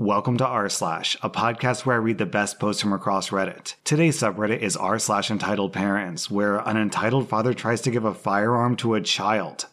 Welcome to r slash, a podcast where I read the best posts from across Reddit. Today's subreddit is r slash entitled parents, where an entitled father tries to give a firearm to a child.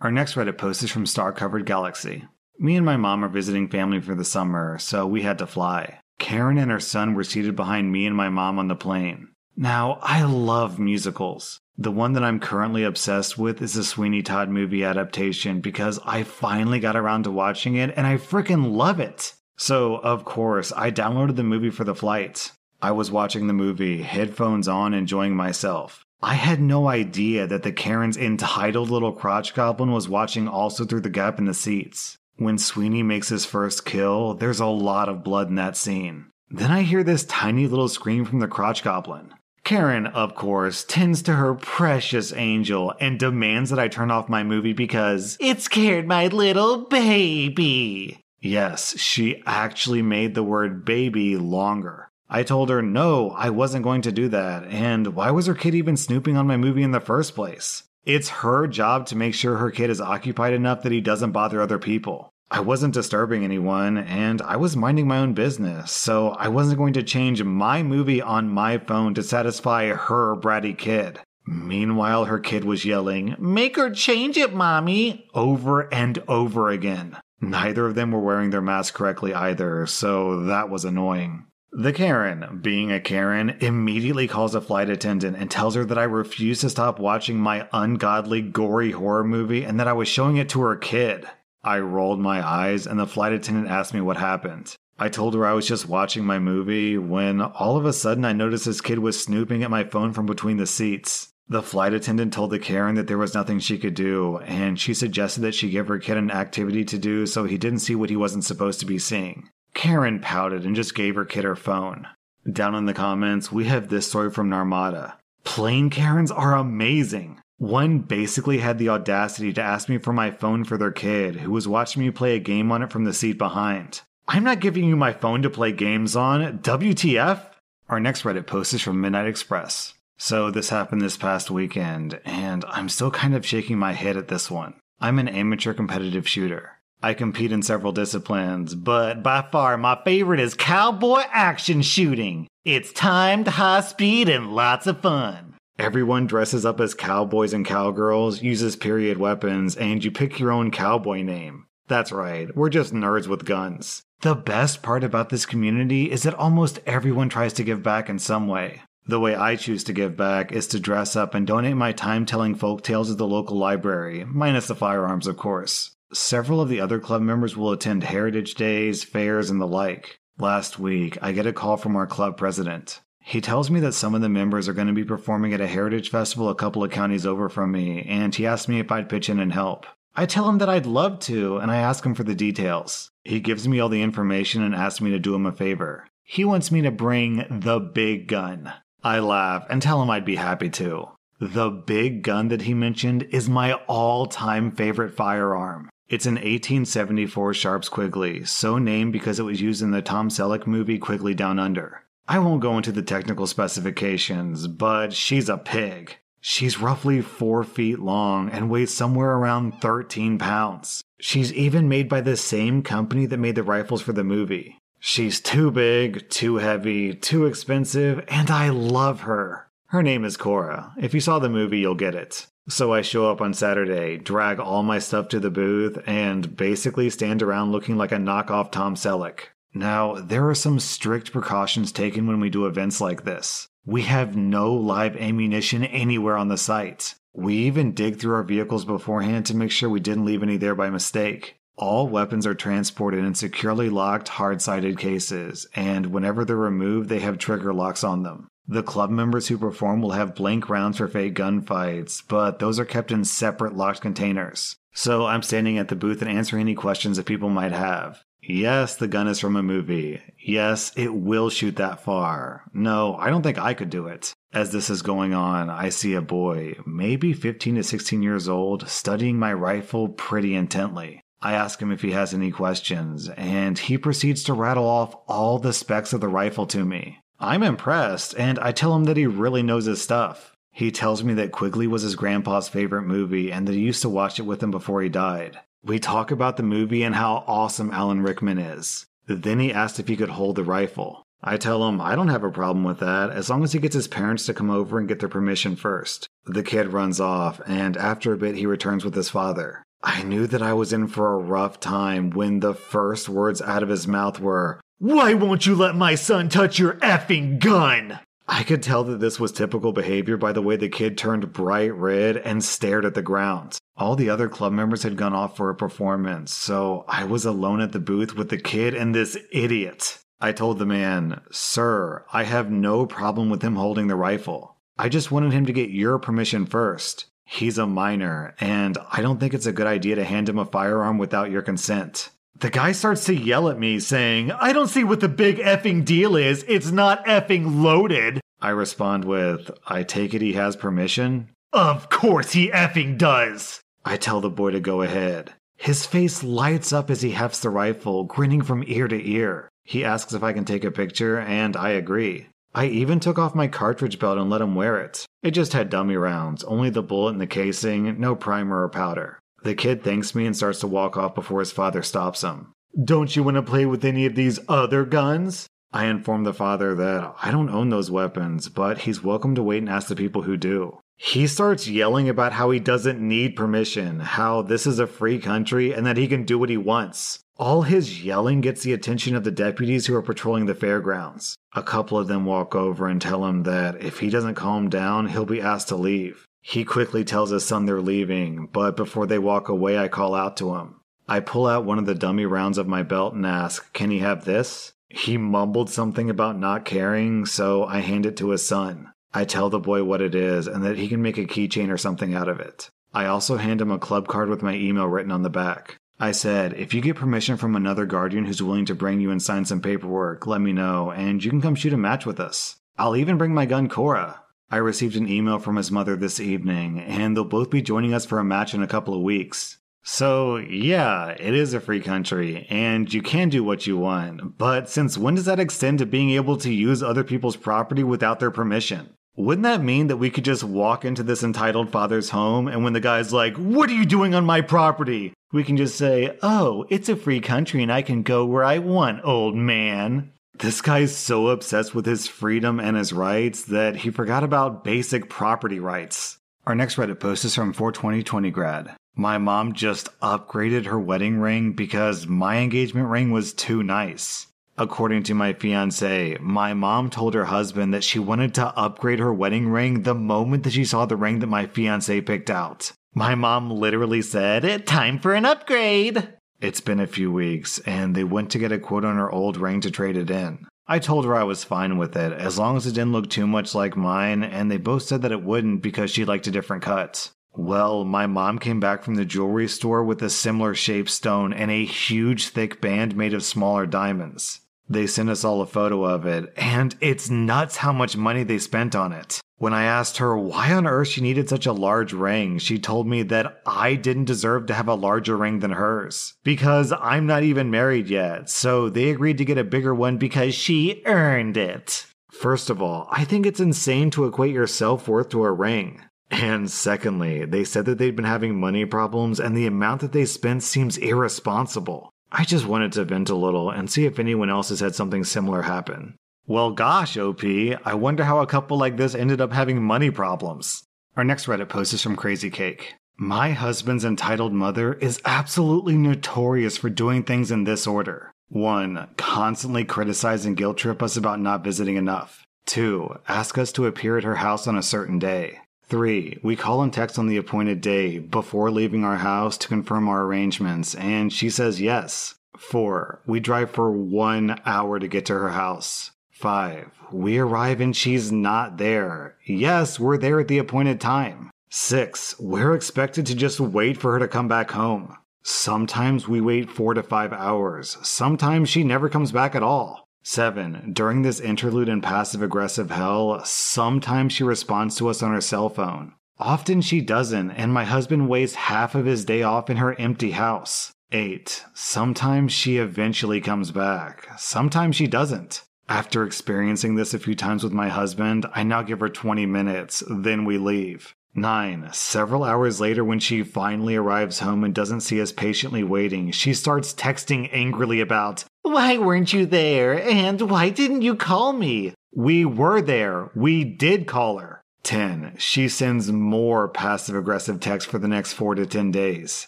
Our next Reddit post is from Star Covered Galaxy. Me and my mom are visiting family for the summer, so we had to fly. Karen and her son were seated behind me and my mom on the plane. Now, I love musicals. The one that I'm currently obsessed with is the Sweeney Todd movie adaptation because I finally got around to watching it and I freaking love it. So, of course, I downloaded the movie for the flight. I was watching the movie, headphones on, enjoying myself. I had no idea that the Karen's entitled little crotch goblin was watching also through the gap in the seats. When Sweeney makes his first kill, there's a lot of blood in that scene. Then I hear this tiny little scream from the crotch goblin. Karen, of course, tends to her precious angel and demands that I turn off my movie because it scared my little baby. Yes, she actually made the word baby longer. I told her no, I wasn't going to do that, and why was her kid even snooping on my movie in the first place? It's her job to make sure her kid is occupied enough that he doesn't bother other people. I wasn't disturbing anyone, and I was minding my own business, so I wasn't going to change my movie on my phone to satisfy her bratty kid. Meanwhile, her kid was yelling, Make her change it, mommy, over and over again. Neither of them were wearing their masks correctly either, so that was annoying. The Karen, being a Karen, immediately calls a flight attendant and tells her that I refuse to stop watching my ungodly, gory horror movie and that I was showing it to her kid. I rolled my eyes and the flight attendant asked me what happened. I told her I was just watching my movie when all of a sudden I noticed this kid was snooping at my phone from between the seats. The flight attendant told the Karen that there was nothing she could do, and she suggested that she give her kid an activity to do so he didn't see what he wasn't supposed to be seeing. Karen pouted and just gave her kid her phone. Down in the comments, we have this story from Narmada. Plane Karens are amazing. One basically had the audacity to ask me for my phone for their kid, who was watching me play a game on it from the seat behind. I'm not giving you my phone to play games on. WTF? Our next Reddit post is from Midnight Express. So, this happened this past weekend, and I'm still kind of shaking my head at this one. I'm an amateur competitive shooter. I compete in several disciplines, but by far my favorite is cowboy action shooting. It's timed, high speed, and lots of fun. Everyone dresses up as cowboys and cowgirls, uses period weapons, and you pick your own cowboy name. That's right, we're just nerds with guns. The best part about this community is that almost everyone tries to give back in some way. The way I choose to give back is to dress up and donate my time telling folk tales at the local library, minus the firearms, of course. Several of the other club members will attend heritage days, fairs, and the like. Last week, I get a call from our club president. He tells me that some of the members are going to be performing at a heritage festival a couple of counties over from me, and he asks me if I'd pitch in and help. I tell him that I'd love to, and I ask him for the details. He gives me all the information and asks me to do him a favor. He wants me to bring the big gun. I laugh and tell him I'd be happy to. The big gun that he mentioned is my all time favorite firearm. It's an 1874 Sharps Quigley, so named because it was used in the Tom Selleck movie Quigley Down Under. I won't go into the technical specifications, but she's a pig. She's roughly 4 feet long and weighs somewhere around 13 pounds. She's even made by the same company that made the rifles for the movie. She's too big, too heavy, too expensive, and I love her. Her name is Cora. If you saw the movie, you'll get it. So I show up on Saturday, drag all my stuff to the booth, and basically stand around looking like a knockoff Tom Selleck. Now, there are some strict precautions taken when we do events like this. We have no live ammunition anywhere on the site. We even dig through our vehicles beforehand to make sure we didn't leave any there by mistake. All weapons are transported in securely locked, hard sided cases, and whenever they're removed, they have trigger locks on them. The club members who perform will have blank rounds for fake gunfights, but those are kept in separate locked containers. So I'm standing at the booth and answering any questions that people might have. Yes, the gun is from a movie. Yes, it will shoot that far. No, I don't think I could do it. As this is going on, I see a boy, maybe 15 to 16 years old, studying my rifle pretty intently. I ask him if he has any questions, and he proceeds to rattle off all the specs of the rifle to me. I'm impressed, and I tell him that he really knows his stuff. He tells me that Quigley was his grandpa's favorite movie and that he used to watch it with him before he died. We talk about the movie and how awesome Alan Rickman is. Then he asked if he could hold the rifle. I tell him I don't have a problem with that as long as he gets his parents to come over and get their permission first. The kid runs off, and after a bit, he returns with his father. I knew that I was in for a rough time when the first words out of his mouth were, Why won't you let my son touch your effing gun? I could tell that this was typical behavior by the way the kid turned bright red and stared at the ground. All the other club members had gone off for a performance, so I was alone at the booth with the kid and this idiot. I told the man, Sir, I have no problem with him holding the rifle. I just wanted him to get your permission first. He's a minor, and I don't think it's a good idea to hand him a firearm without your consent. The guy starts to yell at me, saying, I don't see what the big effing deal is. It's not effing loaded. I respond with, I take it he has permission? Of course he effing does. I tell the boy to go ahead. His face lights up as he hefts the rifle, grinning from ear to ear. He asks if I can take a picture, and I agree. I even took off my cartridge belt and let him wear it. It just had dummy rounds, only the bullet and the casing, no primer or powder. The kid thanks me and starts to walk off before his father stops him. Don't you want to play with any of these other guns? I inform the father that I don't own those weapons, but he's welcome to wait and ask the people who do. He starts yelling about how he doesn't need permission, how this is a free country, and that he can do what he wants. All his yelling gets the attention of the deputies who are patrolling the fairgrounds. A couple of them walk over and tell him that if he doesn't calm down, he'll be asked to leave. He quickly tells his son they're leaving, but before they walk away, I call out to him. I pull out one of the dummy rounds of my belt and ask, Can he have this? He mumbled something about not caring, so I hand it to his son. I tell the boy what it is and that he can make a keychain or something out of it. I also hand him a club card with my email written on the back. I said, if you get permission from another guardian who's willing to bring you and sign some paperwork, let me know, and you can come shoot a match with us. I'll even bring my gun Cora. I received an email from his mother this evening, and they'll both be joining us for a match in a couple of weeks. So, yeah, it is a free country, and you can do what you want, but since when does that extend to being able to use other people's property without their permission? Wouldn't that mean that we could just walk into this entitled father's home and when the guy's like, What are you doing on my property? We can just say, Oh, it's a free country and I can go where I want, old man. This guy's so obsessed with his freedom and his rights that he forgot about basic property rights. Our next Reddit post is from 42020 grad. My mom just upgraded her wedding ring because my engagement ring was too nice. According to my fiance, my mom told her husband that she wanted to upgrade her wedding ring the moment that she saw the ring that my fiance picked out. My mom literally said, Time for an upgrade! It's been a few weeks, and they went to get a quote on her old ring to trade it in. I told her I was fine with it, as long as it didn't look too much like mine, and they both said that it wouldn't because she liked a different cut. Well, my mom came back from the jewelry store with a similar shaped stone and a huge thick band made of smaller diamonds. They sent us all a photo of it, and it's nuts how much money they spent on it. When I asked her why on earth she needed such a large ring, she told me that I didn't deserve to have a larger ring than hers. Because I'm not even married yet, so they agreed to get a bigger one because she earned it. First of all, I think it's insane to equate your self worth to a ring. And secondly, they said that they'd been having money problems and the amount that they spent seems irresponsible. I just wanted to vent a little and see if anyone else has had something similar happen. Well, gosh, OP, I wonder how a couple like this ended up having money problems. Our next Reddit post is from Crazy Cake. My husband's entitled mother is absolutely notorious for doing things in this order. 1. Constantly criticize and guilt trip us about not visiting enough. 2. Ask us to appear at her house on a certain day. 3. We call and text on the appointed day before leaving our house to confirm our arrangements, and she says yes. 4. We drive for one hour to get to her house. 5. We arrive and she's not there. Yes, we're there at the appointed time. 6. We're expected to just wait for her to come back home. Sometimes we wait 4 to 5 hours. Sometimes she never comes back at all. 7. During this interlude in passive aggressive hell, sometimes she responds to us on her cell phone. Often she doesn't, and my husband wastes half of his day off in her empty house. 8. Sometimes she eventually comes back. Sometimes she doesn't. After experiencing this a few times with my husband, I now give her 20 minutes, then we leave. 9. Several hours later, when she finally arrives home and doesn't see us patiently waiting, she starts texting angrily about, Why weren't you there? And why didn't you call me? We were there. We did call her. 10. She sends more passive aggressive texts for the next 4 to 10 days.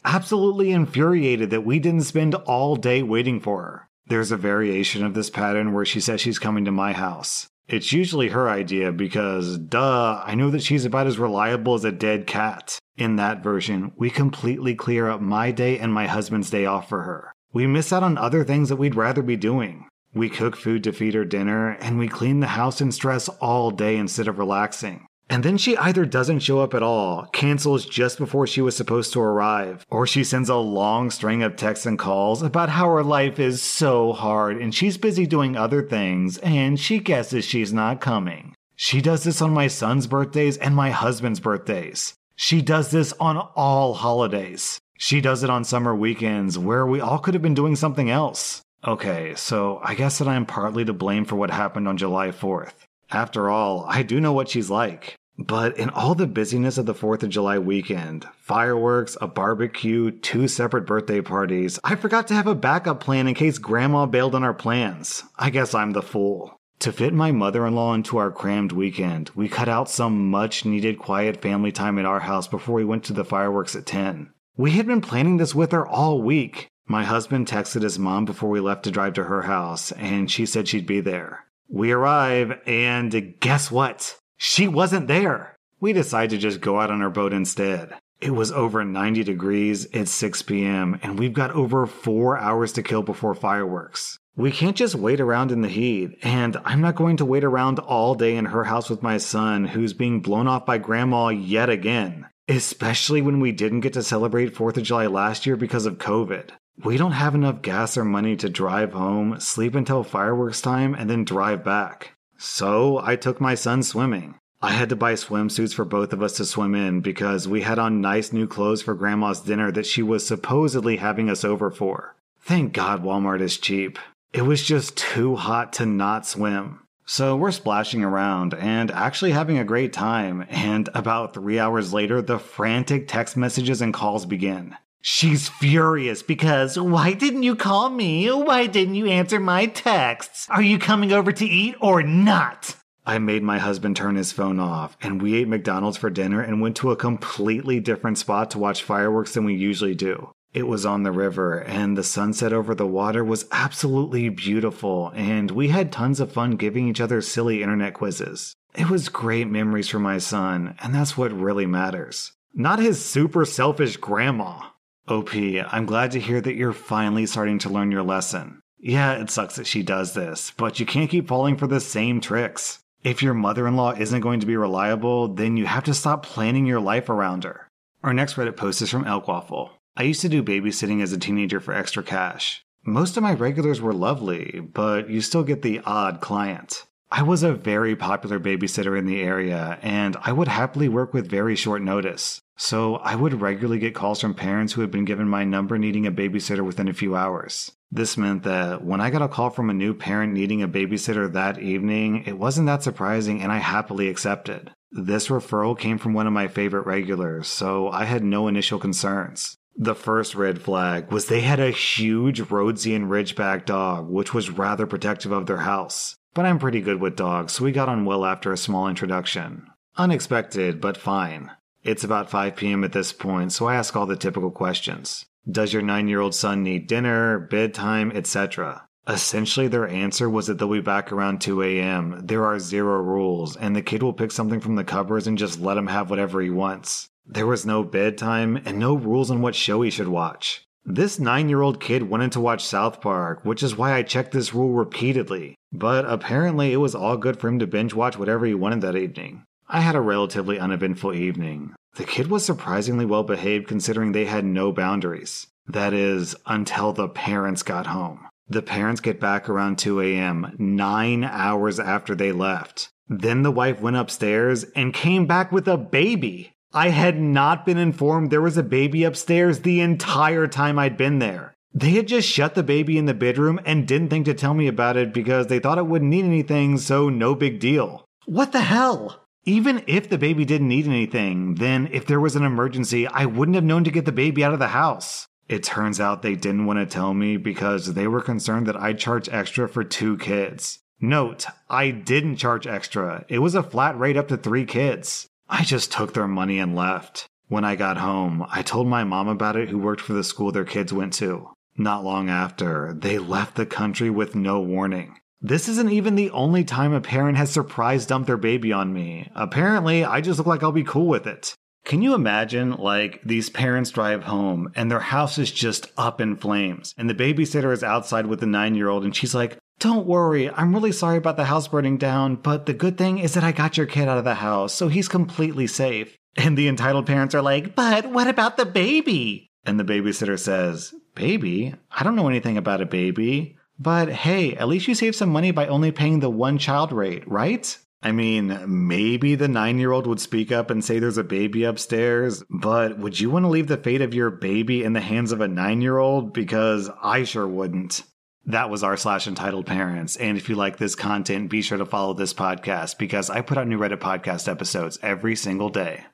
Absolutely infuriated that we didn't spend all day waiting for her. There's a variation of this pattern where she says she's coming to my house. It's usually her idea because, duh, I know that she's about as reliable as a dead cat. In that version, we completely clear up my day and my husband's day off for her. We miss out on other things that we'd rather be doing. We cook food to feed her dinner, and we clean the house in stress all day instead of relaxing. And then she either doesn't show up at all, cancels just before she was supposed to arrive, or she sends a long string of texts and calls about how her life is so hard and she's busy doing other things and she guesses she's not coming. She does this on my son's birthdays and my husband's birthdays. She does this on all holidays. She does it on summer weekends where we all could have been doing something else. Okay, so I guess that I'm partly to blame for what happened on July 4th. After all, I do know what she's like. But in all the busyness of the 4th of July weekend, fireworks, a barbecue, two separate birthday parties, I forgot to have a backup plan in case grandma bailed on our plans. I guess I'm the fool. To fit my mother in law into our crammed weekend, we cut out some much needed quiet family time at our house before we went to the fireworks at 10. We had been planning this with her all week. My husband texted his mom before we left to drive to her house, and she said she'd be there. We arrive, and guess what? She wasn't there. We decide to just go out on our boat instead. It was over 90 degrees at 6 p.m., and we've got over four hours to kill before fireworks. We can't just wait around in the heat, and I'm not going to wait around all day in her house with my son, who's being blown off by grandma yet again. Especially when we didn't get to celebrate 4th of July last year because of COVID. We don't have enough gas or money to drive home, sleep until fireworks time, and then drive back. So I took my son swimming. I had to buy swimsuits for both of us to swim in because we had on nice new clothes for grandma's dinner that she was supposedly having us over for. Thank God Walmart is cheap. It was just too hot to not swim. So we're splashing around and actually having a great time, and about three hours later, the frantic text messages and calls begin. She's furious because why didn't you call me? Why didn't you answer my texts? Are you coming over to eat or not? I made my husband turn his phone off, and we ate McDonald's for dinner and went to a completely different spot to watch fireworks than we usually do. It was on the river, and the sunset over the water was absolutely beautiful, and we had tons of fun giving each other silly internet quizzes. It was great memories for my son, and that's what really matters. Not his super selfish grandma. OP, I'm glad to hear that you're finally starting to learn your lesson. Yeah, it sucks that she does this, but you can't keep falling for the same tricks. If your mother in law isn't going to be reliable, then you have to stop planning your life around her. Our next Reddit post is from Elk Waffle. I used to do babysitting as a teenager for extra cash. Most of my regulars were lovely, but you still get the odd client. I was a very popular babysitter in the area, and I would happily work with very short notice. So I would regularly get calls from parents who had been given my number needing a babysitter within a few hours. This meant that when I got a call from a new parent needing a babysitter that evening, it wasn't that surprising and I happily accepted. This referral came from one of my favorite regulars, so I had no initial concerns. The first red flag was they had a huge Rhodesian Ridgeback dog, which was rather protective of their house. But I'm pretty good with dogs, so we got on well after a small introduction. Unexpected, but fine. It's about 5 p.m. at this point, so I ask all the typical questions. Does your nine year old son need dinner, bedtime, etc.? Essentially, their answer was that they'll be back around 2 a.m. There are zero rules, and the kid will pick something from the cupboards and just let him have whatever he wants. There was no bedtime and no rules on what show he should watch. This nine year old kid wanted to watch South Park, which is why I checked this rule repeatedly. But apparently, it was all good for him to binge watch whatever he wanted that evening. I had a relatively uneventful evening. The kid was surprisingly well behaved considering they had no boundaries. That is, until the parents got home. The parents get back around 2 a.m., nine hours after they left. Then the wife went upstairs and came back with a baby. I had not been informed there was a baby upstairs the entire time I'd been there. They had just shut the baby in the bedroom and didn't think to tell me about it because they thought it wouldn't need anything, so no big deal. What the hell? Even if the baby didn't need anything, then if there was an emergency, I wouldn't have known to get the baby out of the house. It turns out they didn't want to tell me because they were concerned that I'd charge extra for two kids. Note, I didn't charge extra. It was a flat rate up to three kids. I just took their money and left. When I got home, I told my mom about it, who worked for the school their kids went to. Not long after, they left the country with no warning. This isn't even the only time a parent has surprise dumped their baby on me. Apparently, I just look like I'll be cool with it. Can you imagine, like, these parents drive home and their house is just up in flames, and the babysitter is outside with the nine year old, and she's like, Don't worry, I'm really sorry about the house burning down, but the good thing is that I got your kid out of the house, so he's completely safe. And the entitled parents are like, But what about the baby? And the babysitter says, Baby? I don't know anything about a baby. But hey, at least you saved some money by only paying the one child rate, right? I mean, maybe the nine year old would speak up and say there's a baby upstairs, but would you want to leave the fate of your baby in the hands of a nine year old? Because I sure wouldn't. That was our slash entitled parents. And if you like this content, be sure to follow this podcast because I put out new Reddit podcast episodes every single day.